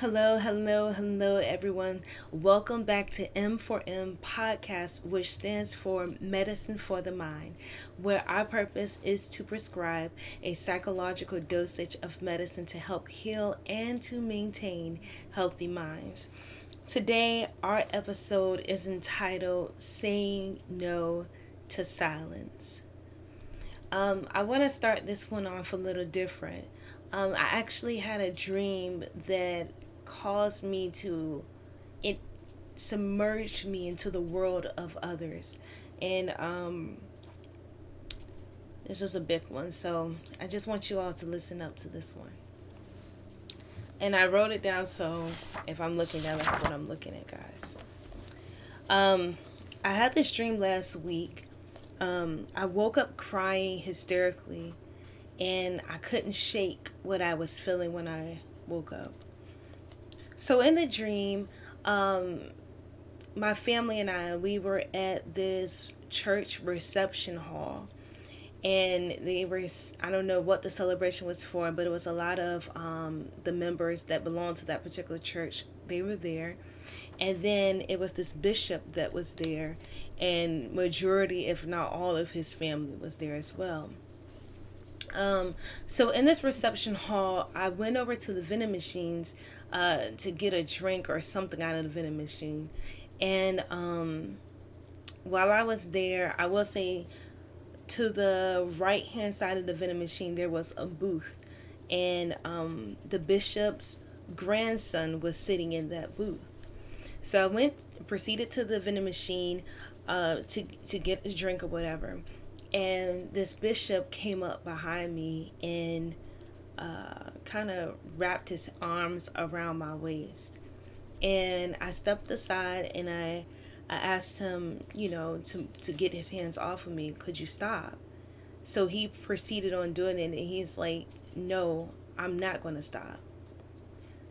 Hello, hello, hello, everyone. Welcome back to M4M podcast, which stands for Medicine for the Mind, where our purpose is to prescribe a psychological dosage of medicine to help heal and to maintain healthy minds. Today, our episode is entitled Saying No to Silence. Um, I want to start this one off a little different. Um, I actually had a dream that caused me to it submerged me into the world of others. And um this is a big one so i just want you all to listen up to this one. And i wrote it down so if i'm looking down that's what i'm looking at guys. Um i had this dream last week. Um i woke up crying hysterically and i couldn't shake what i was feeling when i woke up so in the dream, um, my family and I, we were at this church reception hall. And they were, I don't know what the celebration was for, but it was a lot of um, the members that belonged to that particular church. They were there. And then it was this bishop that was there, and majority, if not all of his family was there as well. Um, so in this reception hall, I went over to the vending machines uh, to get a drink or something out of the vending machine. And um, while I was there, I will say to the right hand side of the vending machine, there was a booth. And um, the bishop's grandson was sitting in that booth. So I went, proceeded to the vending machine uh, to, to get a drink or whatever and this bishop came up behind me and uh, kind of wrapped his arms around my waist. And i stepped aside and i i asked him you know to to get his hands off of me could you stop? So he proceeded on doing it and he's like no i'm not going to stop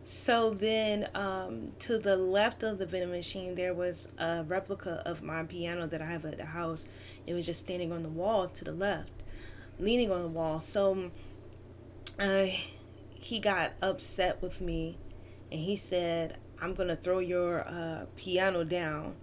so then, um, to the left of the vending machine, there was a replica of my piano that I have at the house. It was just standing on the wall to the left, leaning on the wall. So, uh, he got upset with me, and he said, "I'm gonna throw your uh, piano down."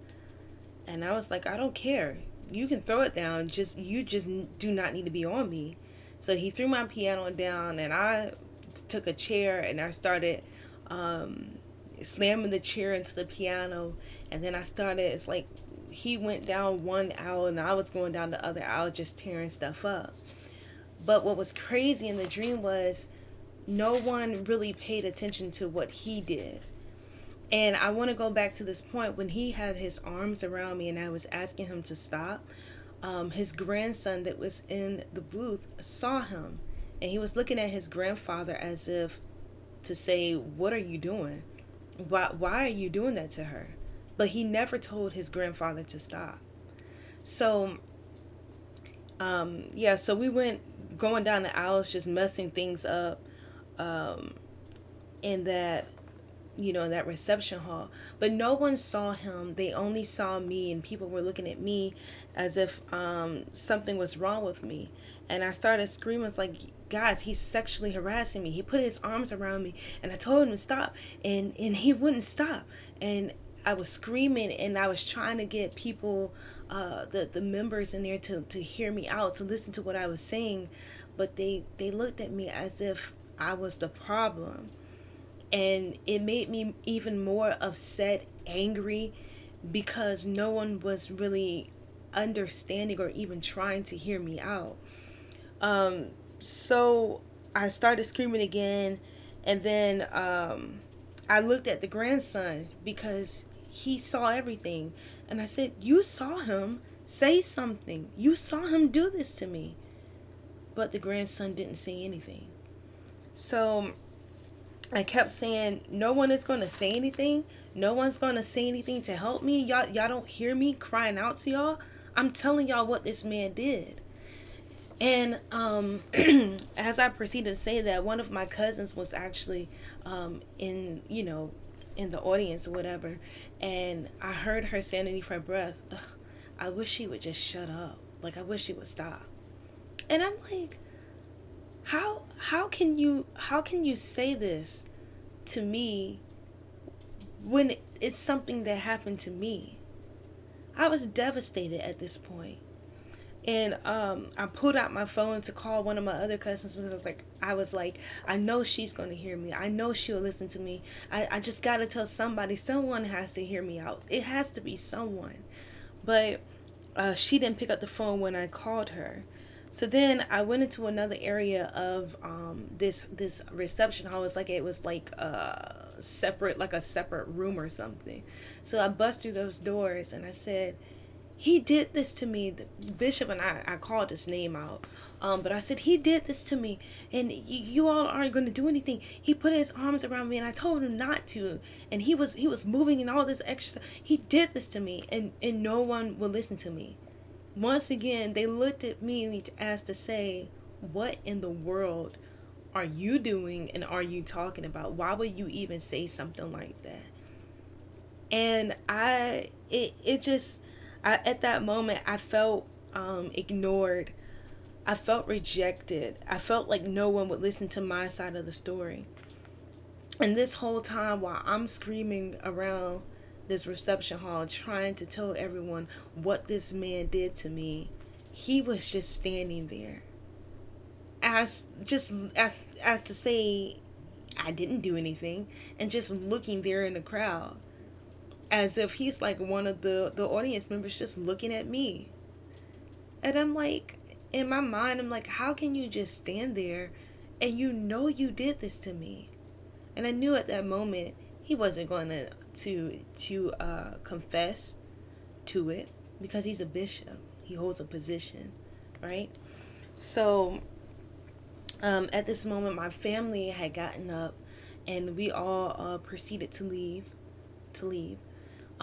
And I was like, "I don't care. You can throw it down. Just you just do not need to be on me." So he threw my piano down, and I took a chair and I started um, slamming the chair into the piano. And then I started, it's like he went down one aisle and I was going down the other aisle just tearing stuff up. But what was crazy in the dream was no one really paid attention to what he did. And I want to go back to this point when he had his arms around me and I was asking him to stop. Um, his grandson that was in the booth saw him and he was looking at his grandfather as if to say, What are you doing? Why, why are you doing that to her? But he never told his grandfather to stop. So, um, yeah, so we went going down the aisles, just messing things up um, in that you know, that reception hall. But no one saw him. They only saw me, and people were looking at me as if um, something was wrong with me. And I started screaming, it's like, guys, he's sexually harassing me. He put his arms around me, and I told him to stop, and, and he wouldn't stop. And I was screaming, and I was trying to get people, uh, the, the members in there to, to hear me out, to listen to what I was saying. But they, they looked at me as if I was the problem and it made me even more upset, angry, because no one was really understanding or even trying to hear me out. Um, so I started screaming again, and then um, I looked at the grandson because he saw everything. And I said, You saw him. Say something. You saw him do this to me. But the grandson didn't say anything. So I kept saying, no one is going to say anything. No one's going to say anything to help me. Y'all, y'all don't hear me crying out to y'all. I'm telling y'all what this man did. And um, as I proceeded to say that, one of my cousins was actually um, in, you know, in the audience or whatever. And I heard her say underneath her breath, I wish she would just shut up. Like, I wish she would stop. And I'm like, how how can you how can you say this to me when it's something that happened to me. I was devastated at this point. And um, I pulled out my phone to call one of my other cousins because I was like, I was like, I know she's going to hear me. I know she'll listen to me. I, I just got to tell somebody. Someone has to hear me out. It has to be someone. But uh, she didn't pick up the phone when I called her. So then I went into another area of um, this this reception hall. It's like it was like a separate, like a separate room or something. So I bust through those doors and I said, "He did this to me." The bishop and I, I called his name out, um, but I said he did this to me, and y- you all aren't going to do anything. He put his arms around me, and I told him not to, and he was he was moving and all this extra stuff. He did this to me, and and no one will listen to me. Once again, they looked at me as to say, What in the world are you doing and are you talking about? Why would you even say something like that? And I, it, it just, I, at that moment, I felt um, ignored. I felt rejected. I felt like no one would listen to my side of the story. And this whole time, while I'm screaming around this reception hall trying to tell everyone what this man did to me, he was just standing there. As just as as to say I didn't do anything and just looking there in the crowd as if he's like one of the the audience members just looking at me. And I'm like in my mind I'm like how can you just stand there and you know you did this to me? And I knew at that moment he wasn't going to to to uh, confess to it because he's a bishop. He holds a position, right? So um, at this moment, my family had gotten up, and we all uh, proceeded to leave. To leave.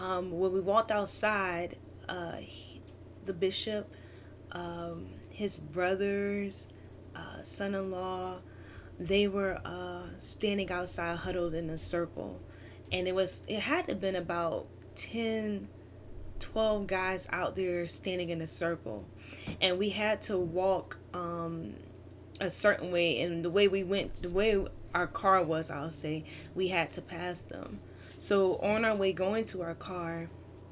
Um, when we walked outside, uh, he, the bishop, um, his brothers, uh, son-in-law, they were uh, standing outside, huddled in a circle. And it was it had to have been about 10 12 guys out there standing in a circle. And we had to walk um, a certain way. And the way we went the way our car was i'll say we had to pass them so on our way going to our car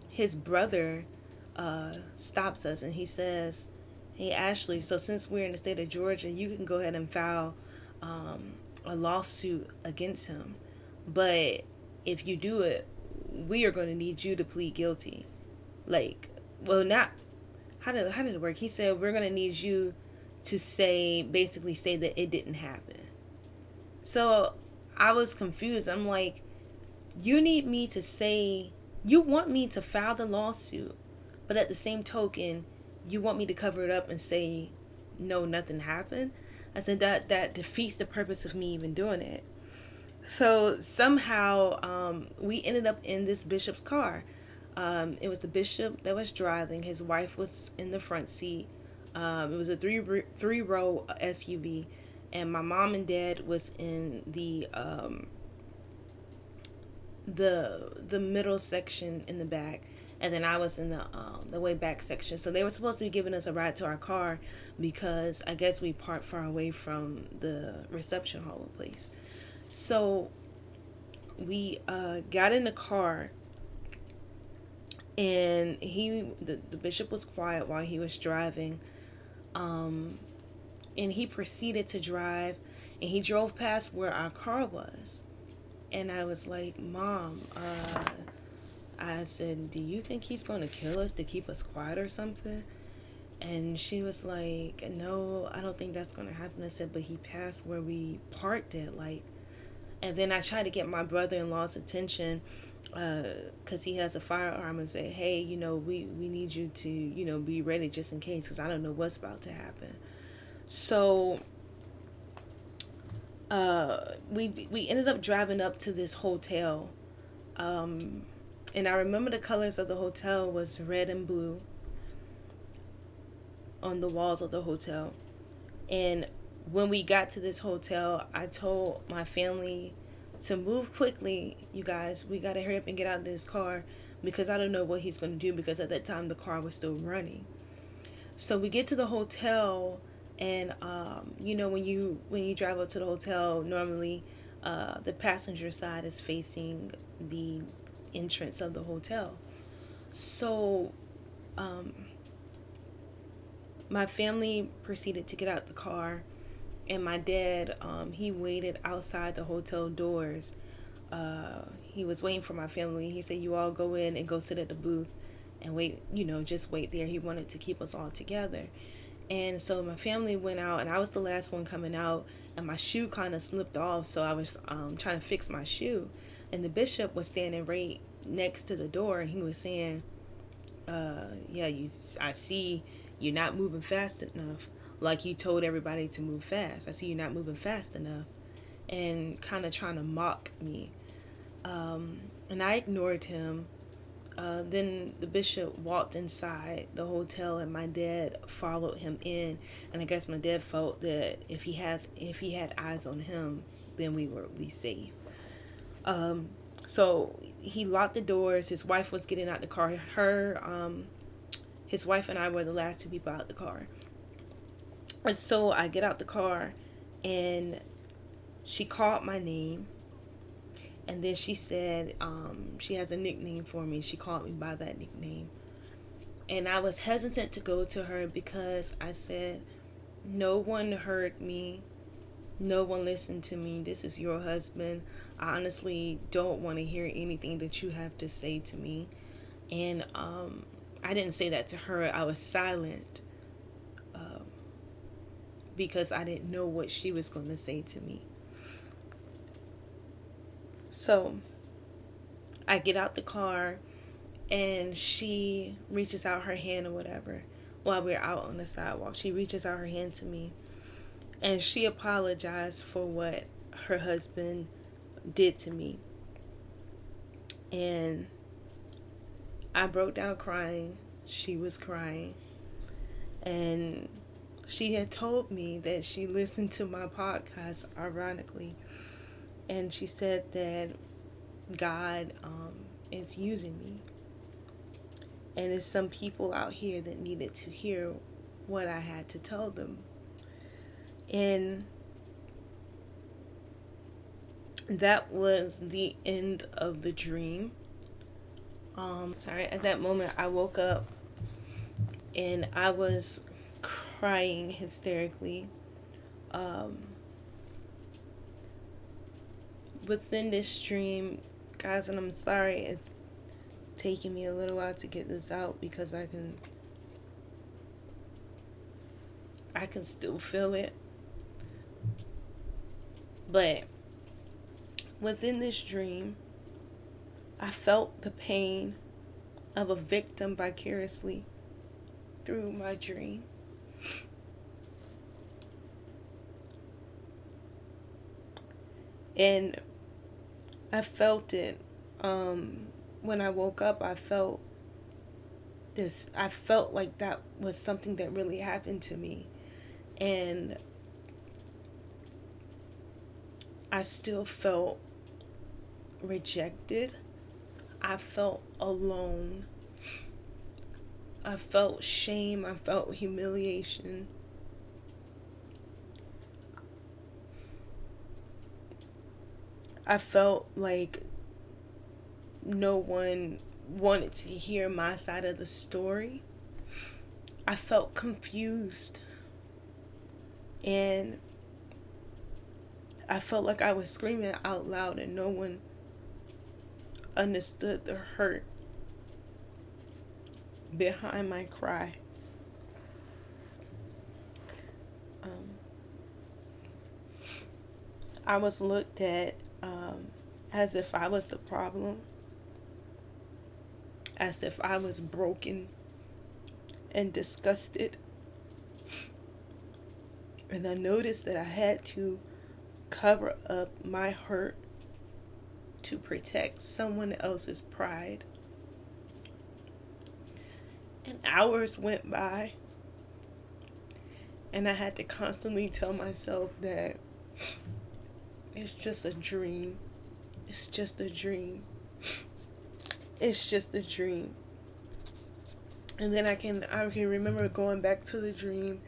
his brother uh, stops us and he says hey ashley so since we're in the state of georgia you can go ahead and file um, a lawsuit against him but if you do it, we are going to need you to plead guilty. Like, well, not how did how did it work? He said we're going to need you to say basically say that it didn't happen. So I was confused. I'm like, you need me to say you want me to file the lawsuit, but at the same token, you want me to cover it up and say no, nothing happened. I said that that defeats the purpose of me even doing it. So somehow um, we ended up in this bishop's car. Um, it was the bishop that was driving. His wife was in the front seat. Um, it was a three three row SUV, and my mom and dad was in the um, the the middle section in the back, and then I was in the um, the way back section. So they were supposed to be giving us a ride to our car because I guess we parked far away from the reception hall place. So we uh, got in the car and he the, the bishop was quiet while he was driving um, and he proceeded to drive and he drove past where our car was and i was like mom uh, i said do you think he's going to kill us to keep us quiet or something and she was like no i don't think that's going to happen i said but he passed where we parked it like and then I tried to get my brother in law's attention because uh, he has a firearm and say, hey, you know, we, we need you to, you know, be ready just in case because I don't know what's about to happen. So uh, we, we ended up driving up to this hotel. Um, and I remember the colors of the hotel was red and blue on the walls of the hotel. And when we got to this hotel, I told my family to move quickly, you guys. We got to hurry up and get out of this car because I don't know what he's to do because at that time the car was still running. So we get to the hotel and um, you know when you when you drive up to the hotel normally uh, the passenger side is facing the entrance of the hotel. So, um, my family proceeded to get out the car, and my dad, um, he waited outside the hotel doors. Uh, he was waiting for my family. He said, "You all go in and go sit at the booth, and wait. You know, just wait there." He wanted to keep us all together. And so my family went out, and I was the last one coming out, and my shoe kind of slipped off. So I was um, trying to fix my shoe, and the bishop was standing right next to the door, and he was saying, uh, "Yeah, you. I see you're not moving fast enough. Like you told everybody to move fast. I see you're not moving fast enough," and kind of trying to mock me. Um, and I ignored him uh, then the bishop walked inside the hotel, and my dad followed him in. And I guess my dad felt that if he has if he had eyes on him, then we were be safe. Um, so he locked the doors. His wife was getting out the car. Her, um, his wife and I were the last two people out the car. And so I get out the car, and she called my name and then she said um, she has a nickname for me. She called me by that nickname. And I was hesitant to go to her because I said, No one heard me. No one listened to me. This is your husband. I honestly don't want to hear anything that you have to say to me. And um, I didn't say that to her. I was silent um, because I didn't know what she was going to say to me. So I get out the car and she reaches out her hand or whatever while we're out on the sidewalk. She reaches out her hand to me and she apologized for what her husband did to me. And I broke down crying. She was crying. And she had told me that she listened to my podcast, ironically and she said that God um, is using me. And there's some people out here that needed to hear what I had to tell them. And that was the end of the dream. Um, sorry, at that moment I woke up and I was crying hysterically. Um, within this stream, guys, and I'm sorry it's taking me a little while to get this out because I can I can still feel it. But within this dream, I felt the pain of a victim vicariously through my dream. And I felt it um, when I woke up. I felt this. I felt like that was something that really happened to me, and I still felt rejected. I felt alone. I felt shame. I felt humiliation. I felt like no one wanted to hear my side of the story. I felt confused. And I felt like I was screaming out loud and no one understood the hurt behind my cry. Um, I was looked at um, as if I was the problem, as if I was broken and disgusted. And I noticed that I had to cover up my hurt to protect someone else's pride. And hours went by, and I had to constantly tell myself that it's just a dream. It's just a dream. It's just a dream. And then I can I can remember going back to the dream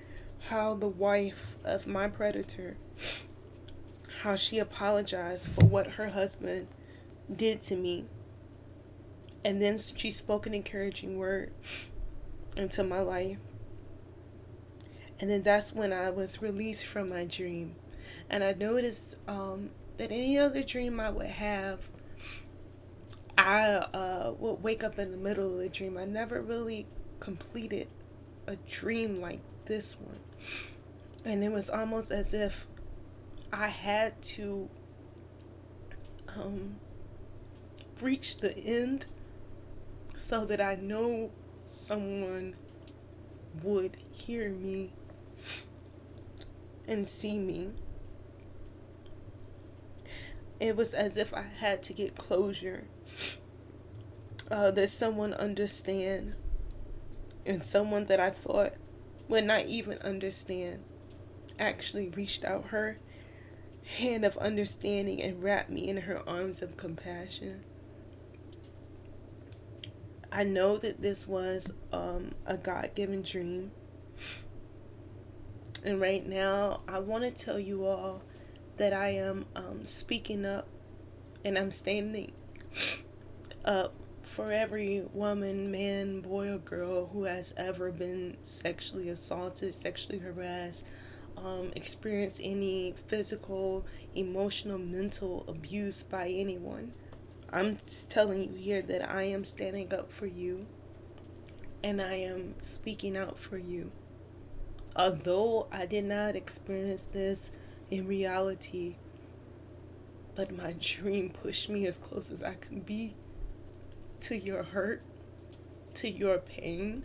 how the wife of my predator how she apologized for what her husband did to me. And then she spoke an encouraging word into my life. And then that's when I was released from my dream. And I noticed um, that any other dream I would have, I uh, would wake up in the middle of the dream. I never really completed a dream like this one. And it was almost as if I had to um, reach the end so that I know someone would hear me and see me. It was as if I had to get closure. Uh, that someone understand and someone that I thought would not even understand actually reached out her hand of understanding and wrapped me in her arms of compassion. I know that this was um, a God given dream. And right now, I want to tell you all that I am um, speaking up and I'm standing up for every woman, man, boy, or girl who has ever been sexually assaulted, sexually harassed, um, experienced any physical, emotional, mental abuse by anyone. I'm telling you here that I am standing up for you and I am speaking out for you. Although I did not experience this in reality, but my dream pushed me as close as I could be to your hurt, to your pain.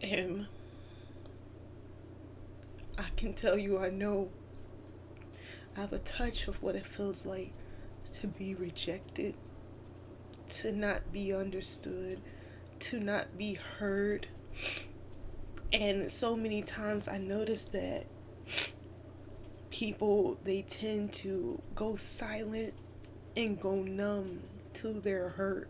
And I can tell you, I know I have a touch of what it feels like to be rejected, to not be understood, to not be heard. And so many times I notice that people they tend to go silent and go numb to their hurt.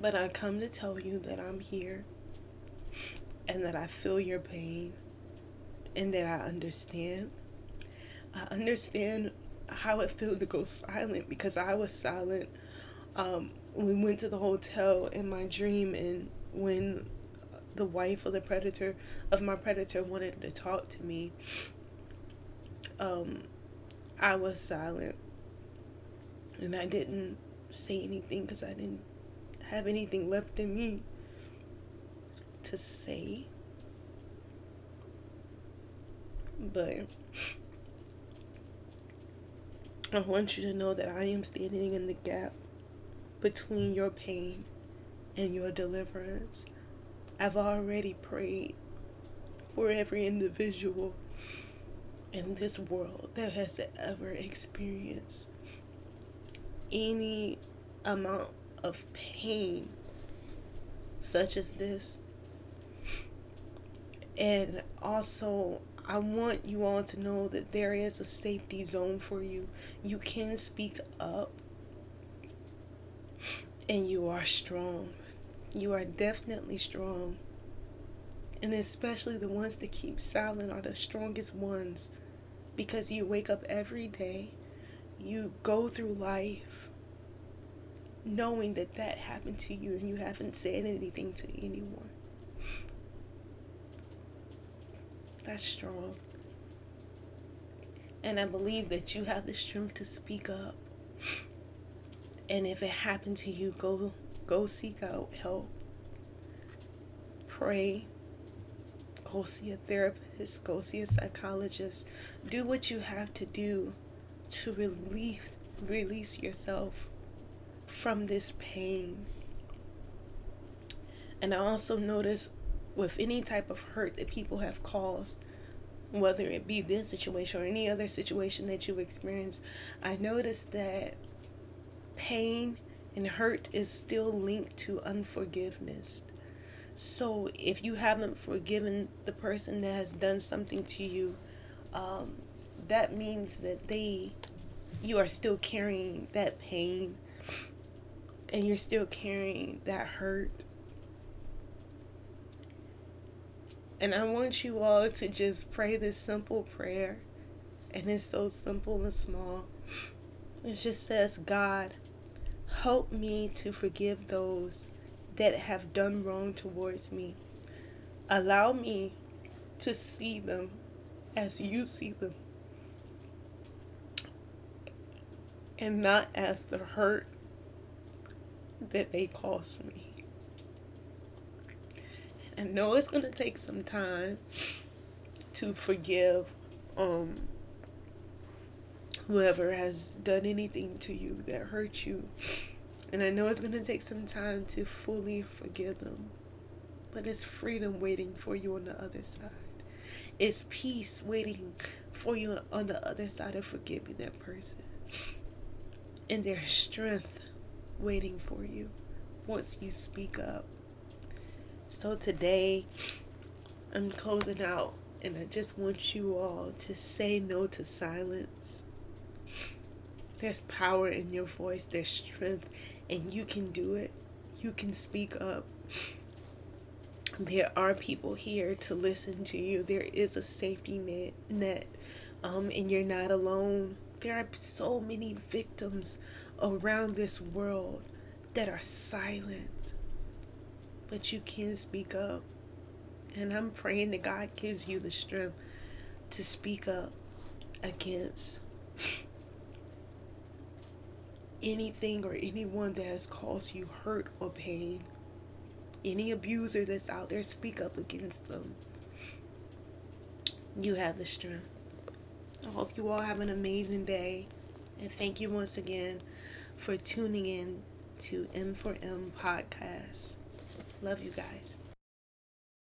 But I come to tell you that I'm here and that I feel your pain and that I understand. I understand how it feels to go silent because I was silent. Um, we went to the hotel in my dream, and when the wife of the predator of my predator wanted to talk to me, um, I was silent, and I didn't say anything because I didn't have anything left in me to say. But I want you to know that I am standing in the gap between your pain and your deliverance. I've already prayed for every individual in this world that has ever experienced any amount of pain such as this. And also, I want you all to know that there is a safety zone for you. You can speak up, and you are strong. You are definitely strong. And especially the ones that keep silent are the strongest ones because you wake up every day, you go through life knowing that that happened to you and you haven't said anything to anyone. That's strong. And I believe that you have the strength to speak up. And if it happened to you, go go seek out help. Pray. Go see a therapist, go see a psychologist. Do what you have to do to relieve release yourself from this pain. And I also notice with any type of hurt that people have caused, whether it be this situation or any other situation that you experience, I noticed that pain and hurt is still linked to unforgiveness. So if you haven't forgiven the person that has done something to you, um, that means that they, you are still carrying that pain and you're still carrying that hurt And I want you all to just pray this simple prayer. And it's so simple and small. It just says, God, help me to forgive those that have done wrong towards me. Allow me to see them as you see them. And not as the hurt that they caused me. I know it's going to take some time to forgive um, whoever has done anything to you that hurt you. And I know it's going to take some time to fully forgive them. But it's freedom waiting for you on the other side. It's peace waiting for you on the other side of forgiving that person. And there's strength waiting for you once you speak up. So today, I'm closing out, and I just want you all to say no to silence. There's power in your voice, there's strength, and you can do it. You can speak up. There are people here to listen to you. There is a safety net, net um, and you're not alone. There are so many victims around this world that are silent but you can speak up. And I'm praying that God gives you the strength to speak up against anything or anyone that has caused you hurt or pain. Any abuser that's out there, speak up against them. You have the strength. I hope you all have an amazing day. And thank you once again for tuning in to M4M Podcast. Love you guys.